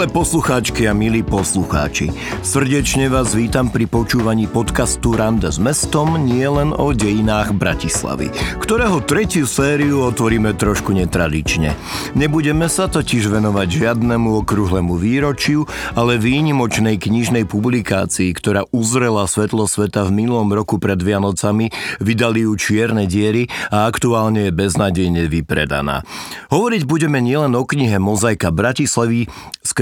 Milé poslucháčky a milí poslucháči, srdečne vás vítam pri počúvaní podcastu Rande s mestom nie len o dejinách Bratislavy, ktorého tretiu sériu otvoríme trošku netradične. Nebudeme sa totiž venovať žiadnemu okrúhlemu výročiu, ale výnimočnej knižnej publikácii, ktorá uzrela svetlo sveta v minulom roku pred Vianocami, vydali ju Čierne diery a aktuálne je beznadejne vypredaná. Hovoriť budeme nielen o knihe Mozaika Bratislavy,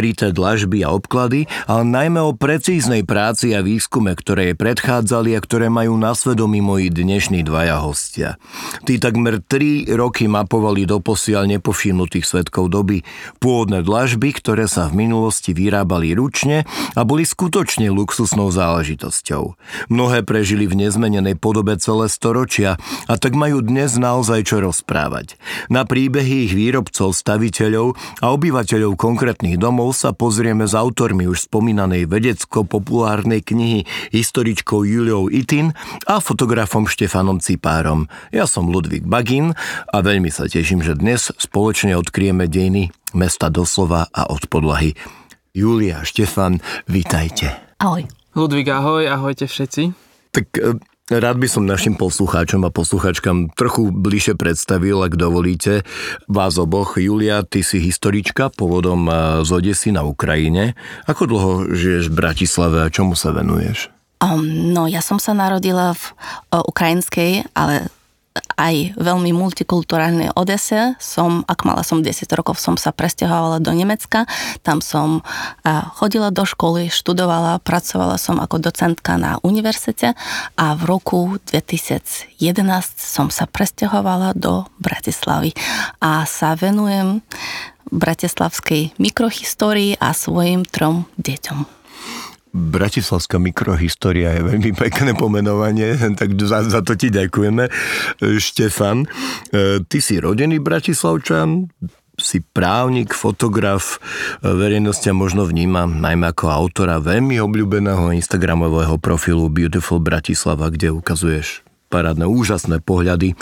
skryté dlažby a obklady, ale najmä o precíznej práci a výskume, ktoré jej predchádzali a ktoré majú na svedomí moji dnešní dvaja hostia. Tí takmer 3 roky mapovali doposiaľ nepovšimnutých svetkov doby, pôvodné dlažby, ktoré sa v minulosti vyrábali ručne a boli skutočne luxusnou záležitosťou. Mnohé prežili v nezmenenej podobe celé storočia a tak majú dnes naozaj čo rozprávať. Na príbehy ich výrobcov, staviteľov a obyvateľov konkrétnych domov sa pozrieme s autormi už spomínanej vedecko-populárnej knihy historičkou Juliou Itin a fotografom Štefanom Cipárom. Ja som Ludvík Bagin a veľmi sa teším, že dnes spoločne odkrieme dejiny mesta doslova a od podlahy. Julia Štefan, vítajte. Ahoj. Ludvík, ahoj, ahojte všetci. Tak e, Rád by som našim poslucháčom a poslucháčkam trochu bližšie predstavil, ak dovolíte, vás oboch. Julia, ty si historička, pôvodom z Odesy na Ukrajine. Ako dlho žiješ v Bratislave a čomu sa venuješ? Um, no, ja som sa narodila v uh, ukrajinskej, ale aj veľmi multikulturálnej Odese. Som, ak mala som 10 rokov, som sa presťahovala do Nemecka. Tam som chodila do školy, študovala, pracovala som ako docentka na univerzite a v roku 2011 som sa presťahovala do Bratislavy a sa venujem bratislavskej mikrohistórii a svojim trom deťom. Bratislavská mikrohistória je veľmi pekné pomenovanie, tak za, za to ti ďakujeme. Štefan, e, ty si rodený Bratislavčan, si právnik, fotograf, e, verejnosť ťa možno vníma najmä ako autora veľmi obľúbeného instagramového profilu Beautiful Bratislava, kde ukazuješ parádne, úžasné pohľady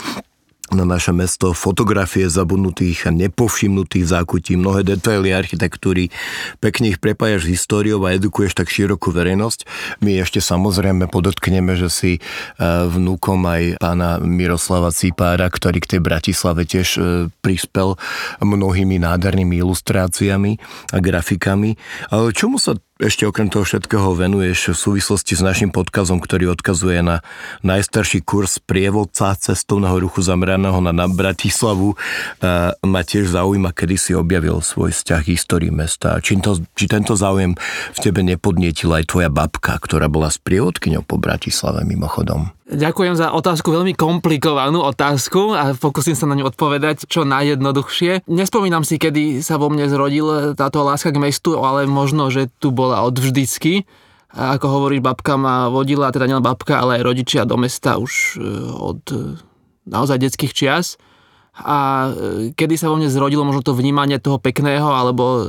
na naše mesto, fotografie zabudnutých a nepovšimnutých zákutí, mnohé detaily architektúry, pekne ich prepájaš s históriou a edukuješ tak širokú verejnosť. My ešte samozrejme podotkneme, že si e, vnúkom aj pána Miroslava Cipára, ktorý k tej Bratislave tiež e, prispel mnohými nádhernými ilustráciami a grafikami. Ale čomu sa ešte okrem toho všetkého venuješ v súvislosti s našim podkazom, ktorý odkazuje na najstarší kurz prievodca cestovného ruchu zameraného na, na Bratislavu. A ma tiež zaujíma, kedy si objavil svoj vzťah histórii mesta. Či, to, či tento záujem v tebe nepodnietila aj tvoja babka, ktorá bola sprievodkyňou po Bratislave mimochodom? Ďakujem za otázku, veľmi komplikovanú otázku a pokúsim sa na ňu odpovedať čo najjednoduchšie. Nespomínam si, kedy sa vo mne zrodil táto láska k mestu, ale možno, že tu bola od vždycky. A ako hovorí, babka ma vodila, teda nielen babka, ale aj rodičia do mesta už e, od e, naozaj detských čias a e, kedy sa vo mne zrodilo možno to vnímanie toho pekného alebo e,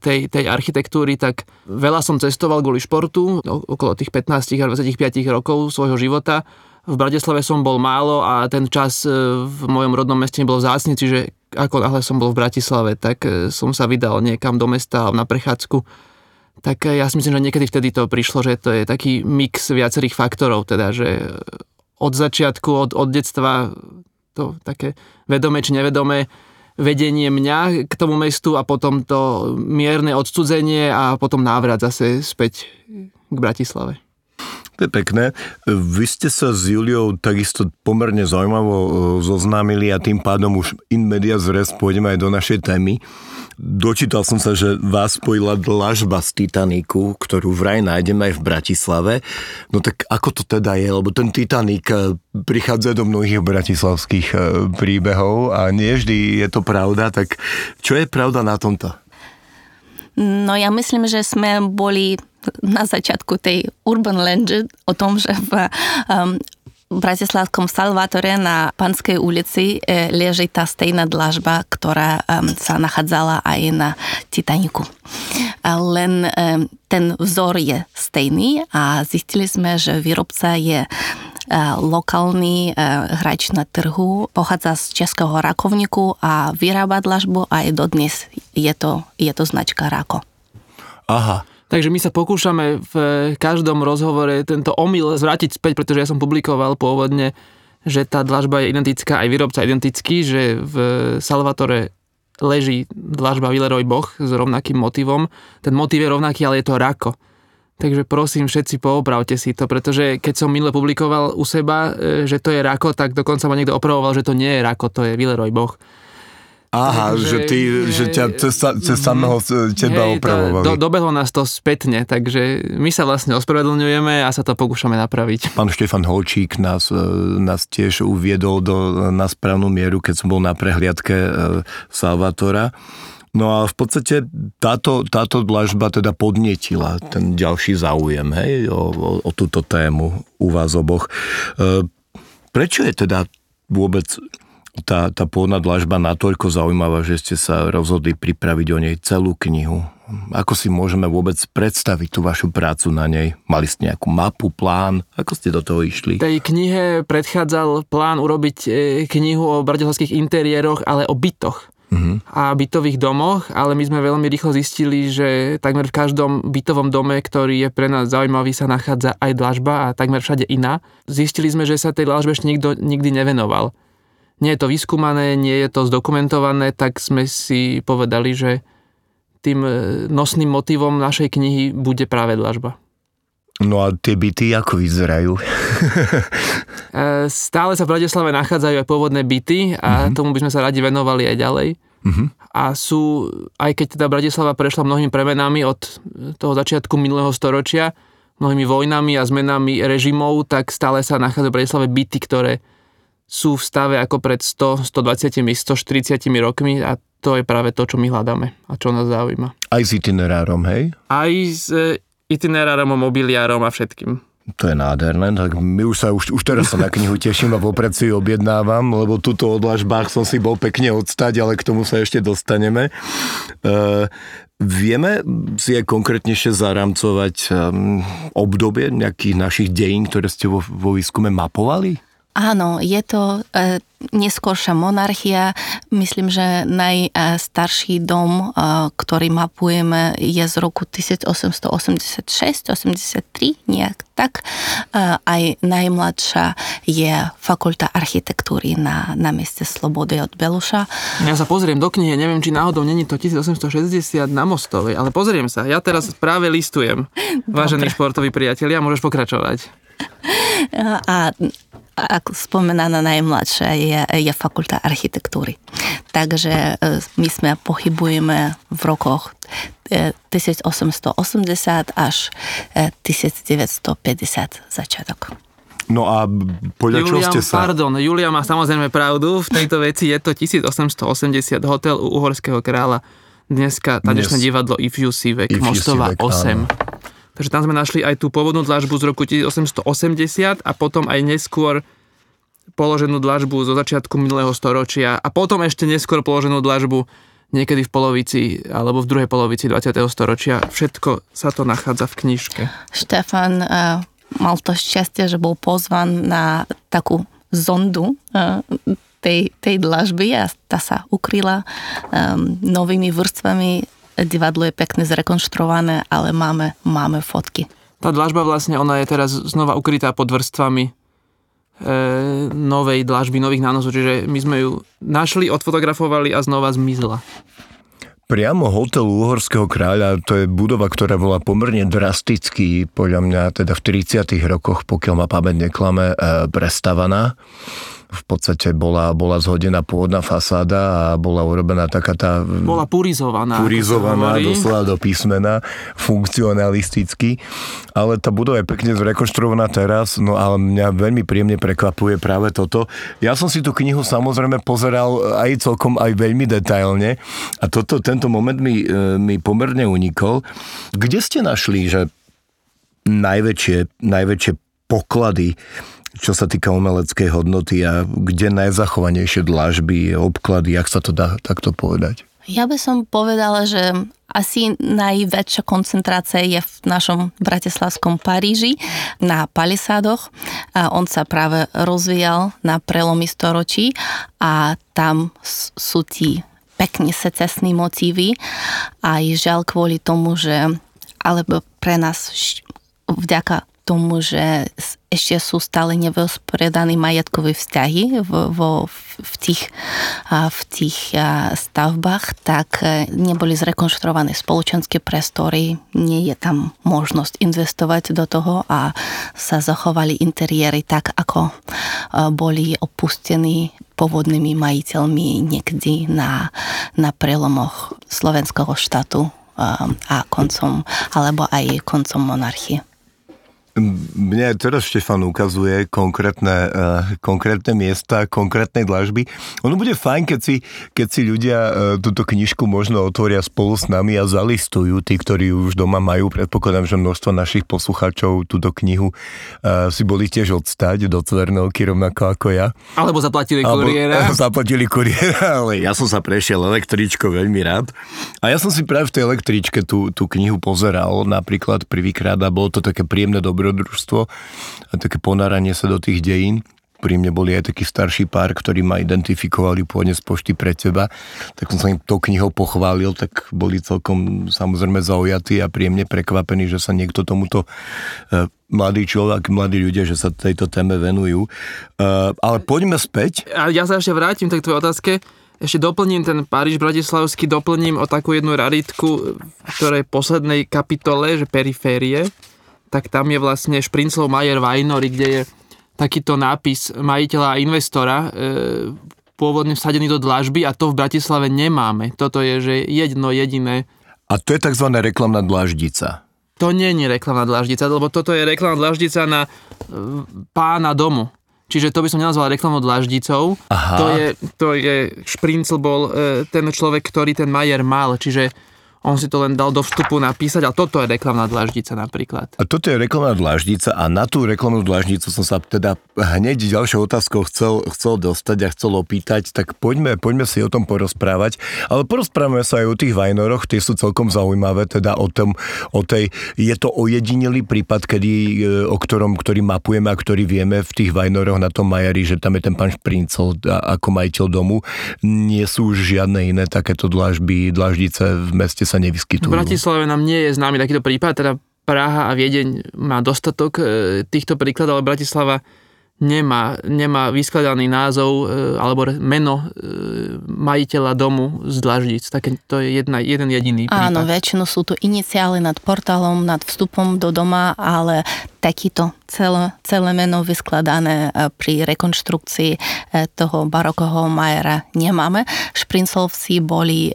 tej, tej architektúry, tak veľa som cestoval kvôli športu, okolo tých 15 a 25 rokov svojho života. V Bratislave som bol málo a ten čas e, v mojom rodnom meste bol vzácny, čiže ako náhle som bol v Bratislave, tak som sa vydal niekam do mesta na prechádzku. Tak ja si myslím, že niekedy vtedy to prišlo, že to je taký mix viacerých faktorov, teda, že od začiatku, od, od detstva to také vedomé či nevedomé vedenie mňa k tomu mestu a potom to mierne odcudzenie a potom návrat zase späť k Bratislave. To je pekné. Vy ste sa s Juliou takisto pomerne zaujímavo e, zoznámili a tým pádom už in media zres pôjdeme aj do našej témy. Dočítal som sa, že vás spojila dlažba z Titaniku, ktorú vraj nájdeme aj v Bratislave. No tak ako to teda je? Lebo ten Titanic e, prichádza do mnohých bratislavských e, príbehov a nie vždy je to pravda. Tak čo je pravda na tomto? No ja myslím, že sme boli na začiatku tej urban legend o tom, že v um, Bratislavskom Salvatore na Panskej ulici e, leží tá stejná dlažba, ktorá um, sa nachádzala aj na Titaniku. Len um, ten vzor je stejný a zistili sme, že výrobca je lokálny hráč na trhu, pochádza z českého rakovníku a vyrába dlažbu a aj dodnes je to, je to značka Rako. Aha. Takže my sa pokúšame v každom rozhovore tento omyl zvrátiť späť, pretože ja som publikoval pôvodne, že tá dlažba je identická, aj výrobca identický, že v Salvatore leží dlažba Villeroy Boch s rovnakým motivom. Ten motiv je rovnaký, ale je to rako. Takže prosím, všetci poopravte si to, pretože keď som minule publikoval u seba, e, že to je rako, tak dokonca ma niekto opravoval, že to nie je rako, to je Villeroy Boch. Aha, takže, že, ty, je, že ťa cez, cez samého teba hej, opravovali. Do, dobehlo nás to spätne, takže my sa vlastne ospravedlňujeme a sa to pokúšame napraviť. Pán Štefan Holčík nás, e, nás tiež uviedol do, na správnu mieru, keď som bol na prehliadke e, Salvatora. No a v podstate táto, táto dlažba teda podnietila ten ďalší záujem hej, o, o, o túto tému u vás oboch. E, prečo je teda vôbec tá, tá pôvodná dlažba natoľko zaujímavá, že ste sa rozhodli pripraviť o nej celú knihu. Ako si môžeme vôbec predstaviť tú vašu prácu na nej? Mali ste nejakú mapu, plán? Ako ste do toho išli? Tej knihe predchádzal plán urobiť e, knihu o bratislavských interiéroch, ale o bytoch uh-huh. a bytových domoch, ale my sme veľmi rýchlo zistili, že takmer v každom bytovom dome, ktorý je pre nás zaujímavý, sa nachádza aj dlažba a takmer všade iná. Zistili sme, že sa tej dlažbe ešte nikto nikdy nevenoval nie je to vyskúmané, nie je to zdokumentované, tak sme si povedali, že tým e, nosným motivom našej knihy bude práve dlažba. No a tie byty ako vyzerajú? E, stále sa v Bratislave nachádzajú aj pôvodné byty a uh-huh. tomu by sme sa radi venovali aj ďalej. Uh-huh. A sú, aj keď teda Bratislava prešla mnohými premenami od toho začiatku minulého storočia, mnohými vojnami a zmenami režimov, tak stále sa nachádzajú v Bratislave byty, ktoré sú v stave ako pred 100, 120, 140 rokmi a to je práve to, čo my hľadáme a čo nás zaujíma. Aj s itinerárom, hej? Aj s e, itinerárom, mobiliárom a všetkým. To je nádherné, tak my už sa už, už teraz sa na knihu teším a vopred si ju objednávam, lebo túto odlažbách som si bol pekne odstať, ale k tomu sa ešte dostaneme. E, vieme si aj konkrétnejšie zaramcovať um, obdobie nejakých našich dejín, ktoré ste vo, vo výskume mapovali? Áno, je to e, neskôršia monarchia. Myslím, že najstarší dom, e, ktorý mapujeme, je z roku 1886-83, nejak tak. E, aj najmladšia je fakulta architektúry na, na mieste Slobody od Beluša. Ja sa pozriem do knihy, neviem, či náhodou není to 1860 na Mostovej, ale pozriem sa. Ja teraz práve listujem. Vážení športoví priatelia, môžeš pokračovať. A ako spomenaná najmladšia je, je fakulta architektúry. Takže e, my sme pochybujeme v rokoch 1880 e, až 1950 e, začiatok. No a podľa Julian, čo ste sa... Pardon, Julia má samozrejme pravdu. V tejto veci je to 1880 hotel u uhorského kráľa. Dneska tanečné Dnes. divadlo If You See Vek, Mostová 8. Áno. Takže tam sme našli aj tú pôvodnú dlažbu z roku 1880 a potom aj neskôr položenú dlažbu zo začiatku minulého storočia a potom ešte neskôr položenú dlažbu niekedy v polovici alebo v druhej polovici 20. storočia. Všetko sa to nachádza v knižke. Štefan uh, mal to šťastie, že bol pozvan na takú zondu uh, tej, tej dlažby a tá sa ukryla um, novými vrstvami divadlo je pekne zrekonštruované, ale máme, máme fotky. Tá dlažba vlastne, ona je teraz znova ukrytá pod vrstvami e, novej dlažby, nových nánosov, čiže my sme ju našli, odfotografovali a znova zmizla. Priamo hotel Uhorského kráľa, to je budova, ktorá bola pomerne drasticky, podľa mňa teda v 30 rokoch, pokiaľ ma pamäť neklame, e, prestavaná v podstate bola, bola zhodená pôvodná fasáda a bola urobená taká tá... Bola purizovaná. Purizovaná, doslova do písmena, funkcionalisticky. Ale tá budova je pekne zrekonštruovaná teraz, no ale mňa veľmi príjemne prekvapuje práve toto. Ja som si tú knihu samozrejme pozeral aj celkom, aj veľmi detailne a toto, tento moment mi, e, mi pomerne unikol. Kde ste našli, že najväčšie, najväčšie poklady čo sa týka umeleckej hodnoty a kde najzachovanejšie dlažby, obklady, jak sa to dá takto povedať? Ja by som povedala, že asi najväčšia koncentrácia je v našom bratislavskom Paríži na palisádoch. A on sa práve rozvíjal na prelomy storočí a tam sú tí pekne secesní motívy. Aj žiaľ kvôli tomu, že alebo pre nás vďaka tomu, že ešte sú stále nevysporiadané majetkové vzťahy v, vo, v tých, v tých stavbách, tak e, neboli zrekonštruované spoločenské priestory, nie je tam možnosť investovať do toho a sa zachovali interiéry tak, ako e, boli opustení pôvodnými majiteľmi niekedy na, na prelomoch slovenského štátu a koncom, alebo aj koncom monarchie. Mne teraz Štefan ukazuje konkrétne, uh, konkrétne miesta, konkrétne dlažby. Ono bude fajn, keď si, keď si ľudia uh, túto knižku možno otvoria spolu s nami a zalistujú, tí, ktorí už doma majú. Predpokladám, že množstvo našich poslucháčov túto knihu uh, si boli tiež odstať do Cvernovky, rovnako ako ja. Alebo zaplatili kuriéra. Zaplatili kuriéra, ale ja som sa prešiel električko veľmi rád. A ja som si práve v tej električke tú, tú knihu pozeral napríklad prvýkrát a bolo to také príjemné dobro dobrodružstvo a také ponáranie sa do tých dejín. Pri mne boli aj taký starší pár, ktorí ma identifikovali pôvodne z pošty pred seba, tak som sa im tou knihou pochválil, tak boli celkom samozrejme zaujatí a príjemne prekvapení, že sa niekto tomuto e, mladý človek, mladí ľudia, že sa tejto téme venujú. E, ale poďme späť. A ja sa ešte vrátim k tvojej otázke. Ešte doplním ten Paríž Bratislavský, doplním o takú jednu raritku, v ktorej poslednej kapitole, že periférie, tak tam je vlastne Šprinclov Majer Vajnory, kde je takýto nápis majiteľa a investora e, pôvodne vsadený do dlažby a to v Bratislave nemáme. Toto je, že jedno jediné. A to je tzv. reklamná dlaždica. To nie je reklamná dlaždica, lebo toto je reklamná dlaždica na e, pána domu. Čiže to by som nenazval reklamnou dlaždicou. Aha. To je, to je Šprincl bol e, ten človek, ktorý ten Majer mal. Čiže on si to len dal do vstupu napísať, ale toto je reklamná dlaždica napríklad. A toto je reklamná dlaždica a na tú reklamnú dlaždicu som sa teda hneď ďalšou otázkou chcel, chcel dostať a chcel opýtať, tak poďme, poďme si o tom porozprávať. Ale porozprávame sa aj o tých vajnoroch, tie sú celkom zaujímavé, teda o tom, o tej, je to ojedinelý prípad, kedy, e, o ktorom, ktorý mapujeme a ktorý vieme v tých vajnoroch na tom Majari, že tam je ten pán Šprincel ako majiteľ domu. Nie sú žiadne iné takéto dlažby, dlaždice v meste sa sa nevyskytujú. V Bratislave nám nie je známy takýto prípad, teda Praha a Viedeň má dostatok e, týchto príkladov, ale Bratislava nemá, nemá vyskladaný názov e, alebo meno e, majiteľa domu z Dlaždic. Také, to je jedna, jeden jediný prípad. Áno, väčšinou sú to iniciály nad portálom, nad vstupom do doma, ale takýto celé, celé meno vyskladané e, pri rekonštrukcii toho barokového Majera nemáme. Šprincovci boli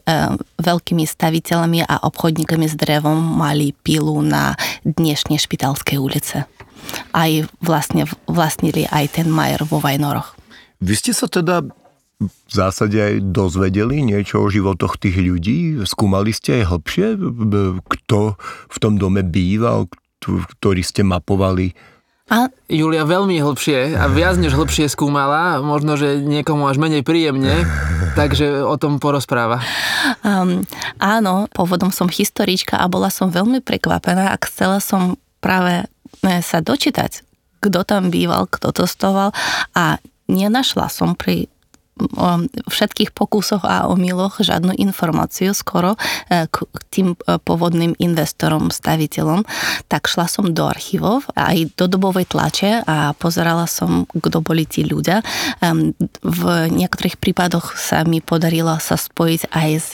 veľkými staviteľmi a obchodníkami s drevom, mali pilu na dnešnej Špitalskej ulice aj vlastne vlastnili aj ten Majer vo Vajnoroch. Vy ste sa teda v zásade aj dozvedeli niečo o životoch tých ľudí? Skúmali ste aj hlbšie, kto v tom dome býval, ktorý ste mapovali? A? Julia veľmi hlbšie a viac než hlbšie skúmala, možno, že niekomu až menej príjemne, takže o tom porozpráva. Um, áno, pôvodom som historička a bola som veľmi prekvapená a chcela som práve sa dočítať, kto tam býval, kto to stoval a nenašla som pri o všetkých pokusoch a omyloch žiadnu informáciu skoro e, k tým e, pôvodným investorom, staviteľom, tak šla som do archívov aj do dobovej tlače a pozerala som, kto boli tí ľudia. V niektorých prípadoch sa mi podarilo sa spojiť aj s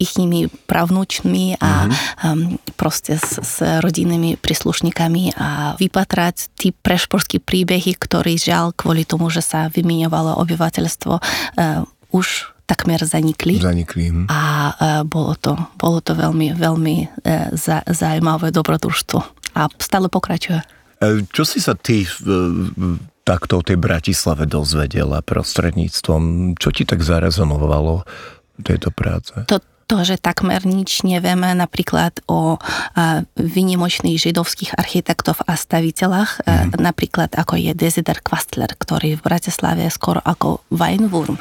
ichými pravnúčmi a mm-hmm. proste s, s rodinnými príslušníkami a vypatrať tí prešporské príbehy, ktorí žiaľ kvôli tomu, že sa vymieňovalo obyvateľ obyvateľstvo uh, už takmer zanikli. Zanikli. Hm. A uh, bolo, to, bolo to veľmi, veľmi za, zaujímavé dobrodružstvo. A stále pokračuje. Čo si sa ty takto o tej Bratislave dozvedela prostredníctvom? Čo ti tak zarezonovalo tejto práce? To, to, že takmer nič nevieme napríklad o vynimočných židovských architektov a staviteľách, mm. napríklad ako je Desider Quastler, ktorý v Bratislave skoro ako Weinwurm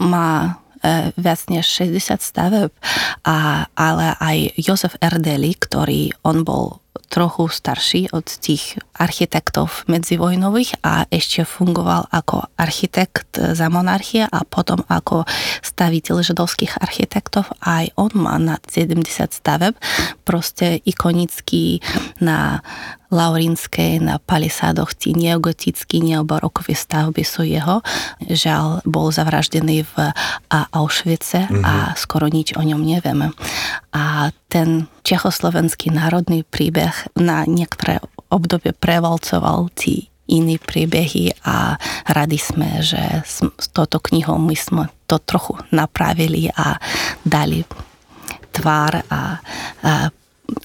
má e, viac než 60 staveb, a, ale aj Jozef Erdeli, ktorý on bol trochu starší od tých architektov medzivojnových a ešte fungoval ako architekt za monarchie a potom ako staviteľ židovských architektov. Aj on má na 70 staveb, proste ikonický na Laurinskej na palisádoch tí neogotickí, neobarokové stavby sú jeho. Žiaľ, bol zavraždený v Auschwitze mm-hmm. a mhm. skoro nič o ňom nevieme. A ten čechoslovenský národný príbeh na niektoré obdobie prevalcoval tí iní príbehy a radi sme, že s touto knihou my sme to trochu napravili a dali tvár a, a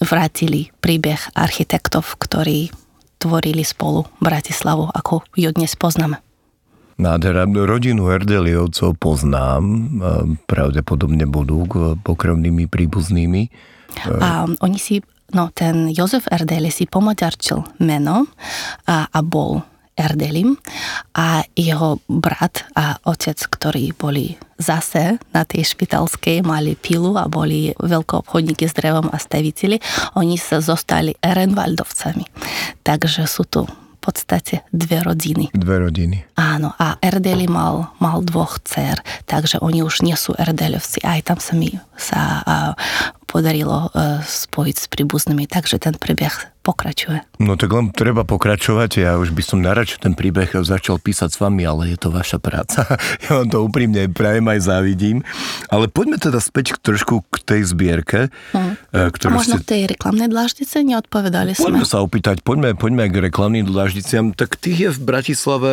vrátili príbeh architektov, ktorí tvorili spolu Bratislavu, ako ju dnes poznáme. Nádhera. Rodinu Erdeliovcov poznám, pravdepodobne budú pokrevnými príbuznými. A oni si, no ten Jozef Erdeli si pomaďarčil meno a, a bol Erdelim a jeho brat a otec, ktorí boli zase na tej špitalskej, mali pilu a boli veľkoobchodníky s drevom a staviteľi, oni sa zostali Erenwaldovcami. Takže sú tu v podstate dve rodiny. Dve rodiny. Áno, a Erdeli mal, mal dvoch dcer, takže oni už nie sú Erdelovci. Aj tam sa mi sa podarilo e, spojiť s príbuznými, takže ten príbeh pokračuje. No tak len treba pokračovať, ja už by som narač ten príbeh začal písať s vami, ale je to vaša práca. Ja vám to úprimne prajem aj závidím. Ale poďme teda späť trošku k tej zbierke. Ktorú A možno ste... k tej reklamnej dláždice neodpovedali poďme sme. Poďme sa opýtať, poďme, poďme k reklamným dláždiciam. Tak tých je v Bratislave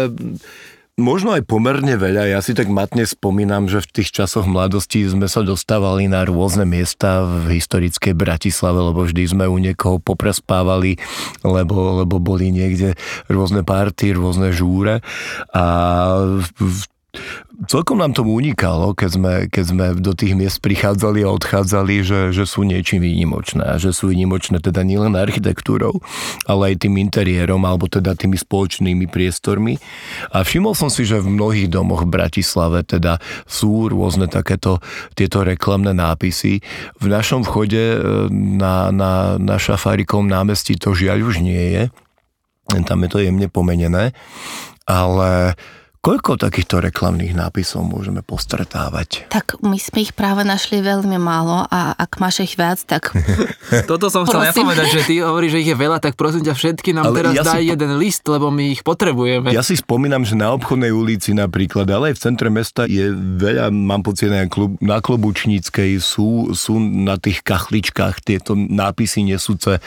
Možno aj pomerne veľa. Ja si tak matne spomínam, že v tých časoch mladosti sme sa dostávali na rôzne miesta v historickej Bratislave, lebo vždy sme u niekoho poprespávali, lebo, lebo boli niekde rôzne party, rôzne žúre. A v celkom nám tomu unikalo, keď sme, keď sme do tých miest prichádzali a odchádzali, že, že sú niečím výnimočné. Že sú výnimočné teda nielen architektúrou, ale aj tým interiérom, alebo teda tými spoločnými priestormi. A všimol som si, že v mnohých domoch v Bratislave teda sú rôzne takéto tieto reklamné nápisy. V našom vchode e, na, na, na Šafárikom námestí to žiaľ už nie je. Tam je to jemne pomenené. Ale Koľko takýchto reklamných nápisov môžeme postretávať? Tak my sme ich práve našli veľmi málo a ak máš ich viac, tak... Toto som chcel ja povedať, že ty hovoríš, že ich je veľa, tak prosím ťa všetky nám ale teraz ja daj si... jeden list, lebo my ich potrebujeme. Ja si spomínam, že na obchodnej ulici napríklad, ale aj v centre mesta je veľa, mám pocit, na, klub, na Klobučníckej sú, sú na tých kachličkách tieto nápisy nesúce e,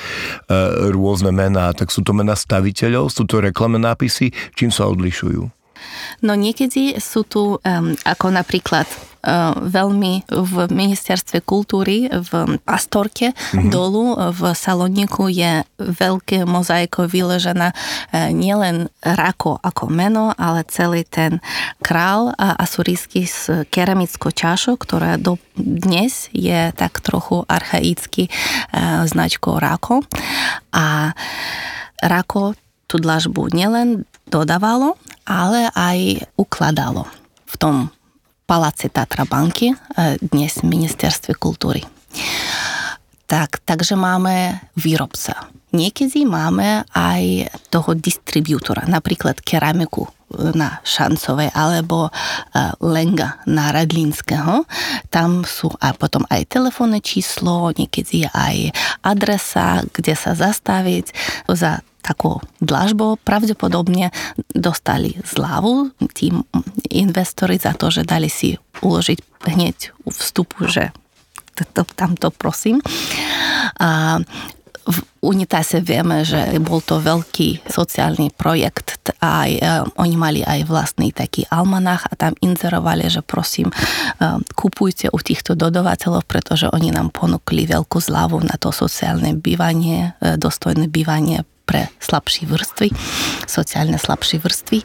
rôzne mená. Tak sú to mená staviteľov, sú to reklamné nápisy, čím sa odlišujú? No niekedy sú tu, um, ako napríklad uh, veľmi v ministerstve kultúry v Astorke mm-hmm. dolu v Saloniku je veľké mozaiko vyležená uh, nielen Rako ako meno, ale celý ten král asurijský s keramickou čašou, ktorá do dnes je tak trochu archaicky uh, značkou Rako. A Rako tú dlažbu nielen dodávalo, ale aj ukladalo v tom paláci Tatra banky, e, dnes ministerstve kultúry. Tak, takže máme výrobca. Niekedy máme aj toho distribútora, napríklad keramiku na Šancovej alebo e, Lenga na Radlínskeho. Tam sú a potom aj telefónne číslo, niekedy aj adresa, kde sa zastaviť za takou dlažbou pravdepodobne dostali zľavu tým investori za to, že dali si uložiť hneď u vstupu, že tamto prosím. A v Unitase vieme, že bol to veľký sociálny projekt. Aj, e, oni mali aj vlastný taký almanach a tam inzerovali, že prosím, e, kupujte u týchto dodavateľov, pretože oni nám ponúkli veľkú zľavu na to sociálne bývanie, e, dostojné bývanie pre slabšie vrstvy, sociálne slabšie vrstvy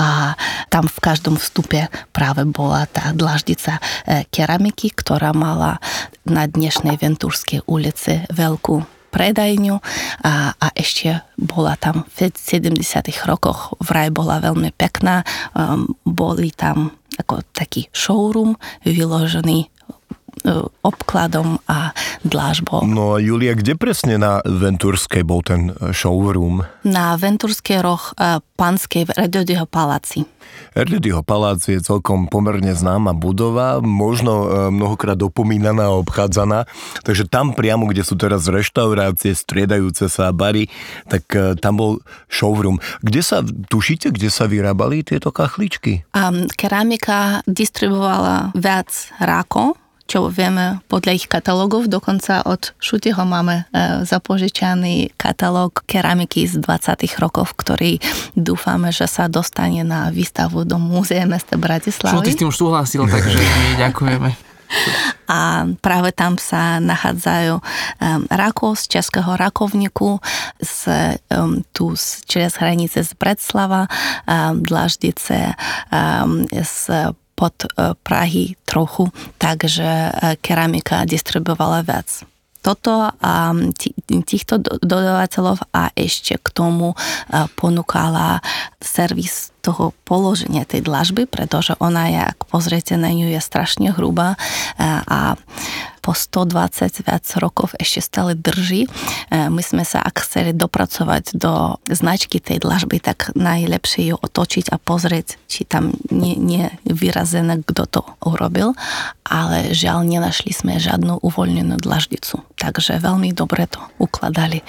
a tam v každom vstupe práve bola tá dlaždica e, keramiky, ktorá mala na dnešnej Ventúrskej ulici veľkú predajňu a, a ešte bola tam v 70 rokoch vraj bola veľmi pekná. Um, boli tam ako taký showroom vyložený obkladom a dlážbou. No a Julia, kde presne na Venturskej bol ten showroom? Na Venturskej roh Panskej v Redodiho paláci. Erdidyho palác je celkom pomerne známa budova, možno e, mnohokrát opomínaná a obchádzaná, takže tam priamo, kde sú teraz reštaurácie, striedajúce sa bary, tak e, tam bol showroom. Kde sa, tušíte, kde sa vyrábali tieto kachličky? A keramika distribuovala viac rákov, čo vieme podľa ich katalógov. Dokonca od Šutiho máme e, zapožičaný katalóg keramiky z 20. rokov, ktorý dúfame, že sa dostane na výstavu do Múzea mesta Bratislavy. Šuty s tým už súhlasil, takže my ďakujeme. A práve tam sa nachádzajú um, rakov z Českého rakovníku, z, um, tu z, čez hranice z Bretslava, um, Dlaždice, um, z pod e, Prahy trochu, takže e, keramika distribuovala viac. Toto a týchto dodávateľov a ešte k tomu e, ponúkala servis toho položenia tej dlažby, pretože ona je, ak pozriete na ňu, je strašne hrubá a po 120 viac rokov ešte stále drží. E, my sme sa, ak chceli dopracovať do značky tej dlažby, tak najlepšie ju otočiť a pozrieť, či tam nie, nie vyrazené, kto to urobil, ale žiaľ nenašli sme žiadnu uvoľnenú dlaždicu. Takže veľmi dobre to ukladali.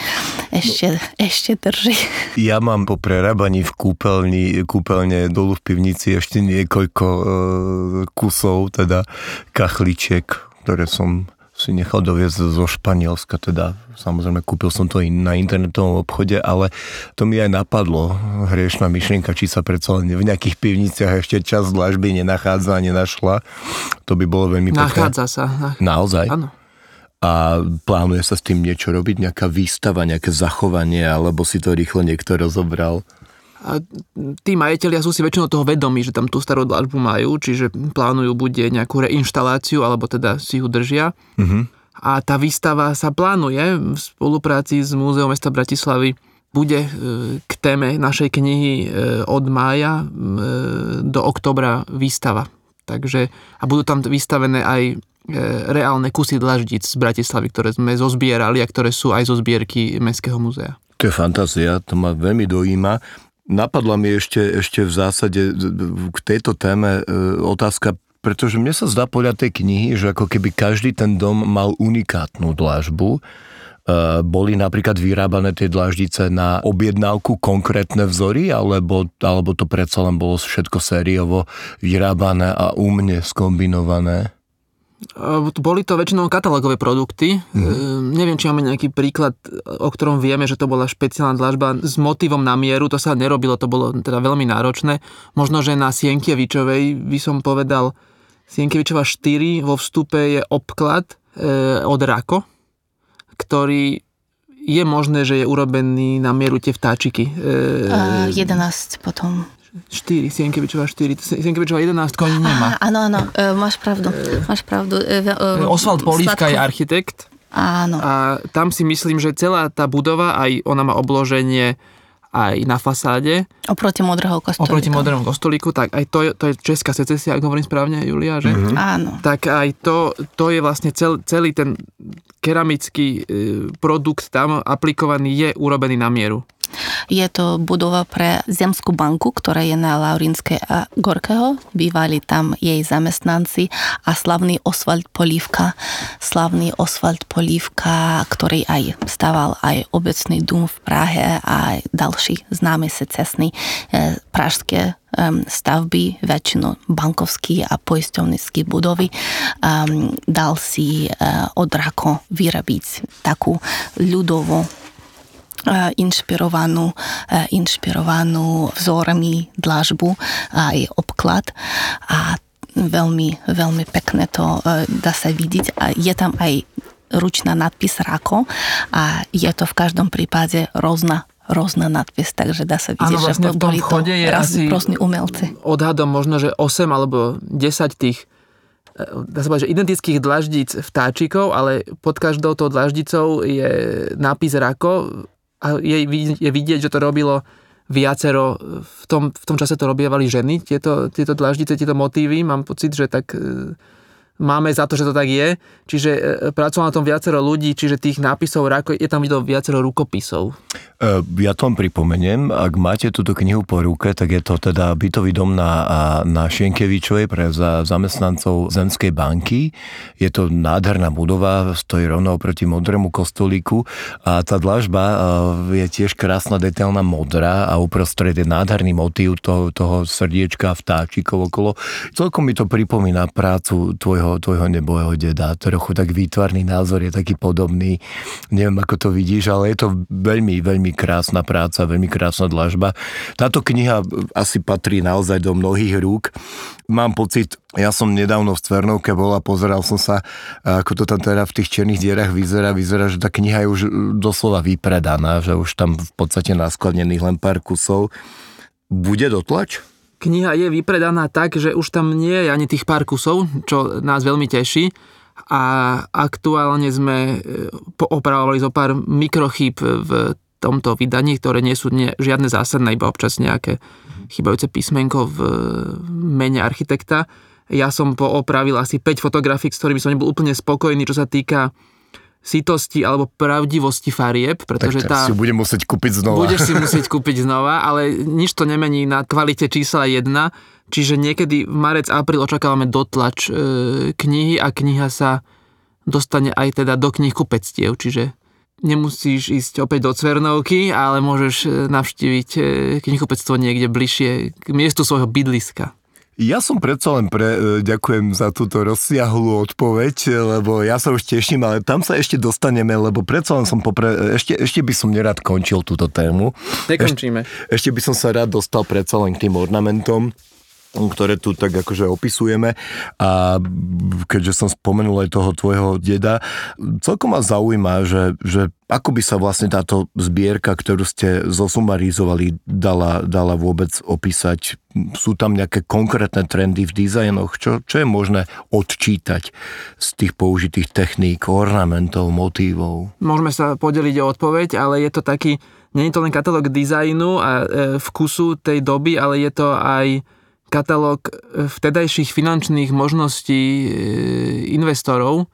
Ešte, ešte drží. Ja mám po prerábaní v kúpeľni, kúpeľne dolu v pivnici ešte niekoľko e, kusov, teda kachličiek ktoré som si nechal doviezť zo Španielska, teda samozrejme kúpil som to na internetovom obchode, ale to mi aj napadlo, hriešná myšlienka, či sa predsa len v nejakých pivniciach ešte čas dlažby nenachádza a nenašla. To by bolo veľmi pekné. Nachádza sa. Naozaj? Áno. A plánuje sa s tým niečo robiť, nejaká výstava, nejaké zachovanie, alebo si to rýchlo niekto rozobral? A tí majiteľia sú si väčšinou toho vedomí, že tam tú starú dlažbu majú, čiže plánujú buď nejakú reinštaláciu, alebo teda si ju držia. Uh-huh. A tá výstava sa plánuje v spolupráci s Múzeom mesta Bratislavy bude e, k téme našej knihy e, od mája e, do oktobra výstava. Takže, a budú tam vystavené aj reálne kusy dlaždic z Bratislavy, ktoré sme zozbierali a ktoré sú aj zo zbierky Mestského múzea. To je fantázia, to ma veľmi dojíma. Napadla mi ešte, ešte v zásade k tejto téme e, otázka, pretože mne sa zdá podľa tej knihy, že ako keby každý ten dom mal unikátnu dlážbu. E, boli napríklad vyrábané tie dláždice na objednávku konkrétne vzory, alebo, alebo to predsa len bolo všetko sériovo vyrábané a umne skombinované? Boli to väčšinou katalógové produkty. Mm. Neviem, či máme nejaký príklad, o ktorom vieme, že to bola špeciálna dlažba s motivom na mieru. To sa nerobilo, to bolo teda veľmi náročné. Možno, že na Sienkievičovej by som povedal, Sienkievičova 4 vo vstupe je obklad e, od Rako, ktorý je možné, že je urobený na mieru tie vtáčiky. E, uh, 11 potom. 4, Sienkevičová 4, Sienkevičová 11 koní nemá. Áno, áno, e, máš pravdu, e, máš pravdu. E, e, e Osvald Polívka je architekt. Áno. A tam si myslím, že celá tá budova, aj ona má obloženie aj na fasáde. Oproti modrého kostolíku. Oproti modrému kostolíku, tak aj to, je, to je česká secesia, ak hovorím správne, Julia, že? Mm-hmm. Áno. Tak aj to, to je vlastne cel, celý ten keramický produkt tam aplikovaný je urobený na mieru. Je to budova pre Zemskú banku, ktorá je na Laurinskej a Gorkého. Bývali tam jej zamestnanci a slavný Oswald Polívka. Slavný Oswald Polívka, ktorý aj stával aj obecný dům v Prahe a ďalší známy secesný e, pražské stavby, väčšinu bankovský a poisťovnický budovy, dal si uh, od Rako vyrobiť takú ľudovú inšpirovanú, inšpirovanú vzormi dlažbu aj obklad. A veľmi, veľmi pekné to dá sa vidieť. A je tam aj ručná nadpis Rako a je to v každom prípade rôzna rôzna nadpis, takže dá sa vidieť, ano, vlastne že boli to je asi rôzni umelci. Odhadom možno, že 8 alebo 10 tých e, dá sa povedať, že identických dlaždíc vtáčikov, ale pod každou tou dlaždicou je nápis Rako a je, je vidieť, že to robilo viacero, v tom, v tom čase to robievali ženy, tieto, tieto dlaždice, tieto motívy, mám pocit, že tak e, máme za to, že to tak je. Čiže e, pracovalo na tom viacero ľudí, čiže tých nápisov, je tam videl viacero rukopisov. E, ja to vám pripomeniem, ak máte túto knihu po ruke, tak je to teda bytový dom na, na Šienkevičovej pre za, zamestnancov Zemskej banky. Je to nádherná budova, stojí rovno oproti modrému kostolíku a tá dlažba e, je tiež krásna, detailná modrá a uprostred je nádherný motív toho, toho srdiečka vtáčikov okolo. Celkom mi to pripomína prácu tvojho tvojho, tvojho nebojeho deda. Trochu tak výtvarný názor je taký podobný. Neviem, ako to vidíš, ale je to veľmi, veľmi krásna práca, veľmi krásna dlažba. Táto kniha asi patrí naozaj do mnohých rúk. Mám pocit, ja som nedávno v Cvernovke bol a pozeral som sa, ako to tam teda v tých černých dierach vyzerá. Vyzerá, že tá kniha je už doslova vypredaná, že už tam v podstate naskladnených len pár kusov. Bude dotlač? Kniha je vypredaná tak, že už tam nie je ani tých pár kusov, čo nás veľmi teší a aktuálne sme e, opravovali zo pár mikrochýb v tomto vydaní, ktoré nie sú nie, žiadne zásadné, iba občas nejaké chybajúce písmenko v mene architekta. Ja som poopravil asi 5 fotografií, s ktorými som nebol úplne spokojný, čo sa týka sitosti alebo pravdivosti farieb, pretože tak tá... si budem musieť kúpiť znova. Budeš si musieť kúpiť znova, ale nič to nemení na kvalite čísla 1, čiže niekedy v marec, apríl očakávame dotlač e, knihy a kniha sa dostane aj teda do knihkupectiev, čiže nemusíš ísť opäť do Cvernovky, ale môžeš e, navštíviť e, knihkupectvo niekde bližšie k miestu svojho bydliska. Ja som predsa len pre, e, ďakujem za túto rozsiahlú odpoveď, lebo ja sa už teším, ale tam sa ešte dostaneme, lebo predsa len som popre, ešte, ešte by som nerad končil túto tému. Nekončíme. Ešte, ešte by som sa rád dostal predsa len k tým ornamentom ktoré tu tak akože opisujeme a keďže som spomenul aj toho tvojho deda, celkom ma zaujíma, že, že ako by sa vlastne táto zbierka, ktorú ste zosumarizovali, dala, dala vôbec opísať? Sú tam nejaké konkrétne trendy v dizajnoch? Čo, čo je možné odčítať z tých použitých techník, ornamentov, motívov? Môžeme sa podeliť o odpoveď, ale je to taký, nie je to len katalóg dizajnu a e, vkusu tej doby, ale je to aj katalóg e, vtedajších finančných možností e, investorov,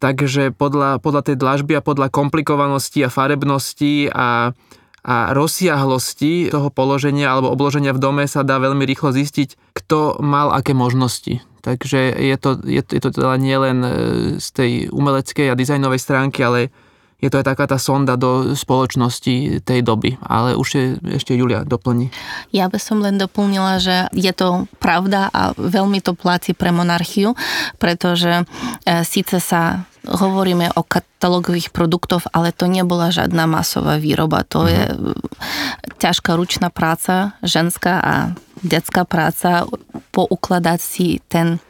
takže podľa, podľa tej dlažby a podľa komplikovanosti a farebnosti a, a rozsiahlosti toho položenia alebo obloženia v dome sa dá veľmi rýchlo zistiť, kto mal aké možnosti. Takže je to, je, je to teda nielen e, z tej umeleckej a dizajnovej stránky, ale je to aj taká tá sonda do spoločnosti tej doby. Ale už je, ešte Julia doplní. Ja by som len doplnila, že je to pravda a veľmi to platí pre monarchiu, pretože e, síce sa hovoríme o katalógových produktoch, ale to nebola žiadna masová výroba. To je mhm. ťažká ručná práca, ženská a detská práca, poukladať si ten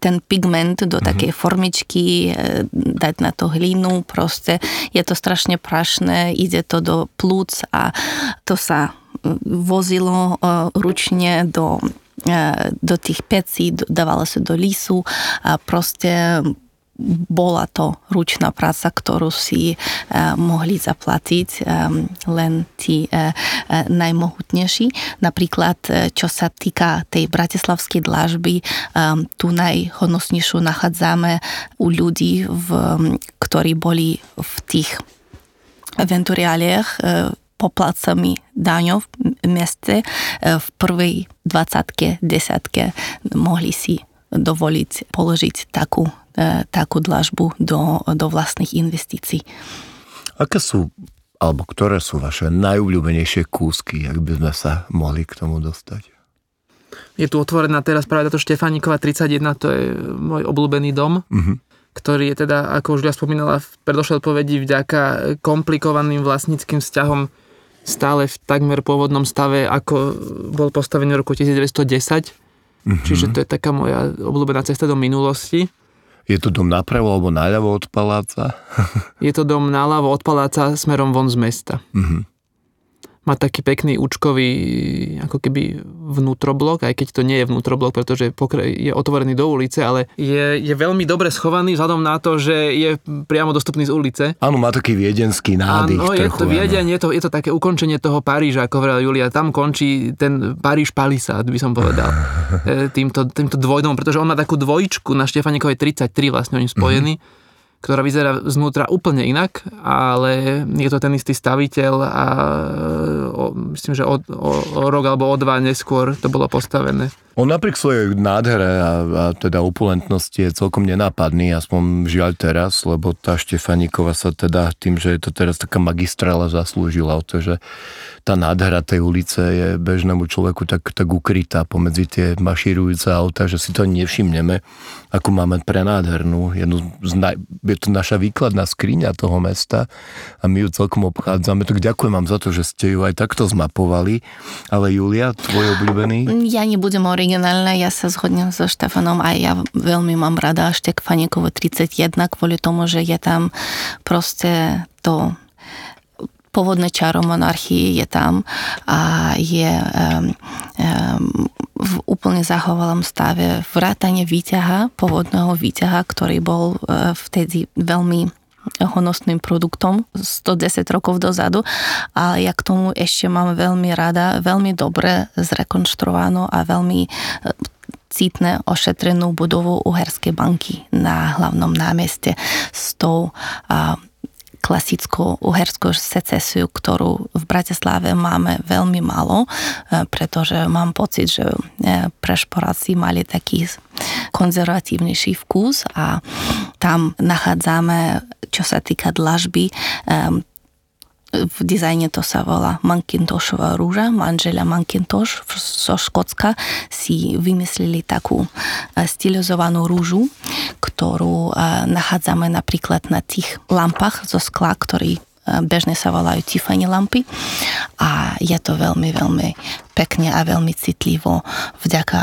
ten pigment do mm-hmm. takej formičky, e, dať na to hlínu, proste je to strašne prašné, ide to do plúc a to sa vozilo e, ručne do e, do tých pecí, dávalo sa do lisu a proste bola to ručná práca, ktorú si uh, mohli zaplatiť um, len tí uh, najmohutnejší. Napríklad, čo sa týka tej bratislavskej dlažby, tú najhodnostnejšiu nachádzame u ľudí, v, ktorí boli v tých venturiáliach uh, poplácami daňov v meste v prvej dvacatke, desatke mohli si dovoliť položiť takú E, takú dlažbu do, do vlastných investícií. Aké sú, alebo ktoré sú vaše najobľúbenejšie kúsky, ak by sme sa mohli k tomu dostať? Je tu otvorená teraz práve táto Štefánikova 31, to je môj obľúbený dom, uh-huh. ktorý je teda, ako už ja spomínala v predošlej odpovedi, vďaka komplikovaným vlastníckým vzťahom stále v takmer pôvodnom stave, ako bol postavený v roku 1910. Uh-huh. Čiže to je taká moja obľúbená cesta do minulosti. Je to dom napravo alebo naľavo od paláca? je to dom naľavo od paláca smerom von z mesta. Uh-huh. Má taký pekný účkový ako keby vnútroblok, aj keď to nie je vnútroblok, pretože je otvorený do ulice, ale je, je veľmi dobre schovaný vzhľadom na to, že je priamo dostupný z ulice. Áno, má taký viedenský nádych. Áno, je to Viedeň, je to, je to také ukončenie toho Paríža, ako hovorila Julia. Tam končí ten Paríž Palisát, by som povedal. E, týmto, týmto dvojdomom, pretože on má takú dvojičku na Štefanikovej 33 vlastne oni spojený. Mm-hmm ktorá vyzerá znútra úplne inak, ale je to ten istý staviteľ a o, myslím, že o, o, o rok alebo o dva neskôr to bolo postavené. On napriek svojej nádhere a, a teda opulentnosti je celkom nenápadný, aspoň žiaľ teraz, lebo tá Štefaníkova sa teda tým, že je to teraz taká magistrála zaslúžila o to, že tá nádhera tej ulice je bežnému človeku tak, tak ukrytá pomedzi tie mašírujúce auta, že si to nevšimneme, ako máme pre nádhernú. Jednu z naj, je to naša výkladná skriňa toho mesta a my ju celkom obchádzame. Tak ďakujem vám za to, že ste ju aj takto zmapovali. Ale Julia, tvoj obľúbený? Ja nebudem originálna, ja sa zhodnem so Štefanom a ja veľmi mám rada Štekfaníkovo 31 kvôli tomu, že je tam proste to pôvodné čaro monarchii je tam a je um, um, v úplne zachovalom stave vrátanie výťaha, pôvodného výťaha, ktorý bol uh, vtedy veľmi honosným produktom 110 rokov dozadu, ale ja k tomu ešte mám veľmi rada, veľmi dobre zrekonštruovanú a veľmi e, cítne ošetrenú budovu Uherskej banky na hlavnom námeste s tou klasickú uherskú secesiu, ktorú v Bratislave máme veľmi málo, e, pretože mám pocit, že e, prešporáci mali taký konzervatívnejší vkus a tam nachádzame, čo sa týka dlažby, v dizajne to sa volá Mankintoshová rúža, manželia Mankintosh zo Škótska si vymysleli takú stylizovanú rúžu, ktorú nachádzame napríklad na tých lampách zo skla, ktorý bežne sa volajú Tiffany lampy a je to veľmi, veľmi pekne a veľmi citlivo vďaka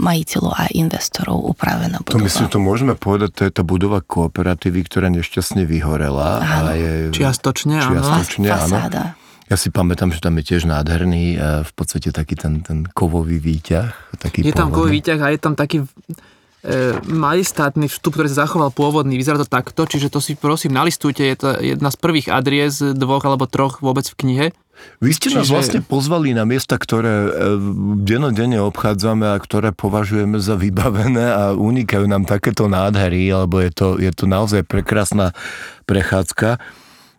majiteľu a investorov upravená budova. To myslím, to môžeme povedať, to je tá budova kooperatívy, ktorá nešťastne vyhorela. Áno. A je, čiastočne, čiastočne áno. Fasáda. Ja si pamätám, že tam je tiež nádherný, v podstate taký ten, ten kovový výťah. Taký je tam kovový výťah a je tam taký majestátny vstup, ktorý sa zachoval pôvodný. Vyzerá to takto, čiže to si prosím nalistujte, je to jedna z prvých adries, dvoch alebo troch vôbec v knihe. Vy ste Čiže... nás vlastne pozvali na miesta, ktoré e, denodenne obchádzame a ktoré považujeme za vybavené a unikajú nám takéto nádhery, alebo je to, je to naozaj prekrásna prechádzka.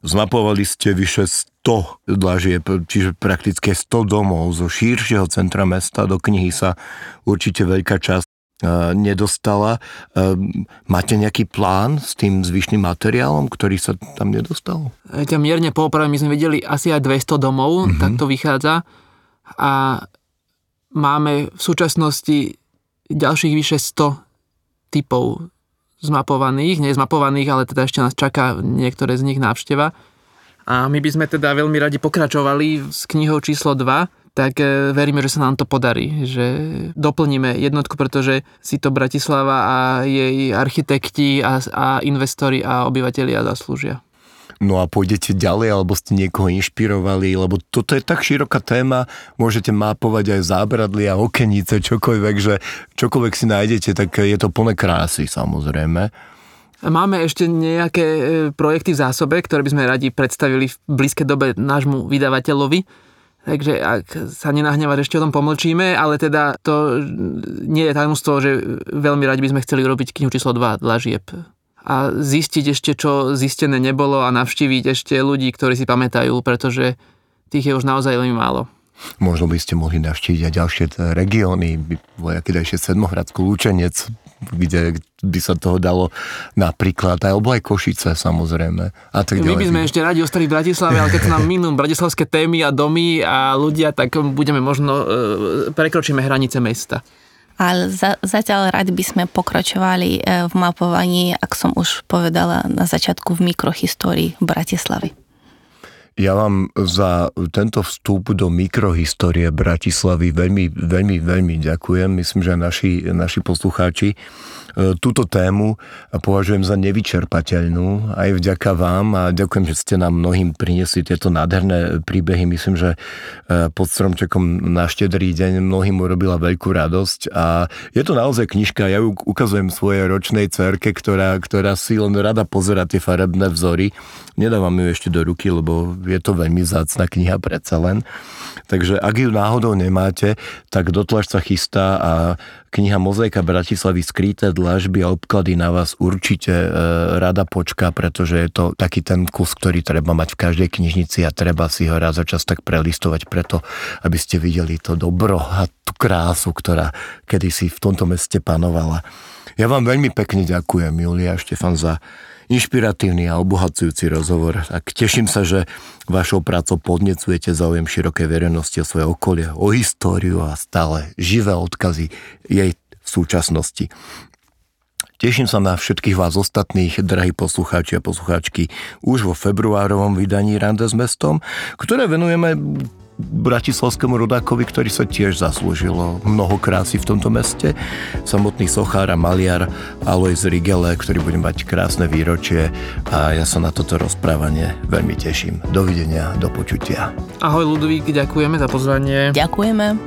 Zmapovali ste vyše 100 dlažieb, čiže prakticky 100 domov zo šíršieho centra mesta. Do knihy sa určite veľká časť nedostala. Máte nejaký plán s tým zvyšným materiálom, ktorý sa tam nedostal? Ja ťa mierne poopravím, my sme videli asi aj 200 domov, mm-hmm. tak to vychádza. A máme v súčasnosti ďalších vyše 100 typov zmapovaných, nie zmapovaných, ale teda ešte nás čaká niektoré z nich návšteva. A my by sme teda veľmi radi pokračovali s knihou číslo 2, tak e, veríme, že sa nám to podarí, že doplníme jednotku, pretože si to Bratislava a jej architekti a, a investori a obyvateľia zaslúžia. No a pôjdete ďalej, alebo ste niekoho inšpirovali, lebo toto je tak široká téma, môžete mápovať aj zábradly a okenice, čokoľvek, že čokoľvek si nájdete, tak je to plné krásy samozrejme. Máme ešte nejaké e, projekty v zásobe, ktoré by sme radi predstavili v blízkej dobe nášmu vydavateľovi Takže ak sa nenahnevať, ešte o tom pomlčíme, ale teda to nie je tajomstvo, že veľmi radi by sme chceli urobiť knihu číslo 2 Dlažieb. A zistiť ešte, čo zistené nebolo a navštíviť ešte ľudí, ktorí si pamätajú, pretože tých je už naozaj veľmi málo. Možno by ste mohli navštíviť aj ďalšie regióny, vojaky ešte Sedmohradskú, Lúčenec, kde by sa toho dalo napríklad, alebo aj Košice samozrejme. A tak My by sme ešte radi ostali v Bratislave, ale keď sa nám minú bratislavské témy a domy a ľudia, tak budeme možno, e, prekročíme hranice mesta. Ale za, zatiaľ radi by sme pokračovali e, v mapovaní, ak som už povedala na začiatku, v mikrohistórii Bratislavy. Ja vám za tento vstup do mikrohistórie Bratislavy veľmi, veľmi, veľmi ďakujem. Myslím, že naši, naši poslucháči E, túto tému považujem za nevyčerpateľnú aj vďaka vám a ďakujem, že ste nám mnohým priniesli tieto nádherné príbehy. Myslím, že e, pod stromčekom na štedrý deň mnohým urobila veľkú radosť a je to naozaj knižka, ja ju ukazujem svojej ročnej cerke, ktorá, ktorá si len rada pozera tie farebné vzory. Nedávam ju ešte do ruky, lebo je to veľmi zácna kniha predsa len. Takže ak ju náhodou nemáte, tak dotlač sa chystá a kniha Mozaika Bratislavy skryté dlažby a obklady na vás určite e, rada počká, pretože je to taký ten kus, ktorý treba mať v každej knižnici a treba si ho raz za čas tak prelistovať preto, aby ste videli to dobro a tú krásu, ktorá kedysi v tomto meste panovala. Ja vám veľmi pekne ďakujem, Julia a Štefan, za inšpiratívny a obohacujúci rozhovor. Tak teším sa, že vašou prácou podnecujete záujem širokej verejnosti o svoje okolie, o históriu a stále živé odkazy jej v súčasnosti. Teším sa na všetkých vás ostatných, drahí poslucháči a poslucháčky, už vo februárovom vydaní Rande s mestom, ktoré venujeme bratislavskému rodákovi, ktorý sa tiež zaslúžilo mnoho krásy v tomto meste. Samotný sochár a maliar Alois Rigele, ktorý bude mať krásne výročie a ja sa na toto rozprávanie veľmi teším. Dovidenia, do počutia. Ahoj Ludvík, ďakujeme za pozvanie. Ďakujeme.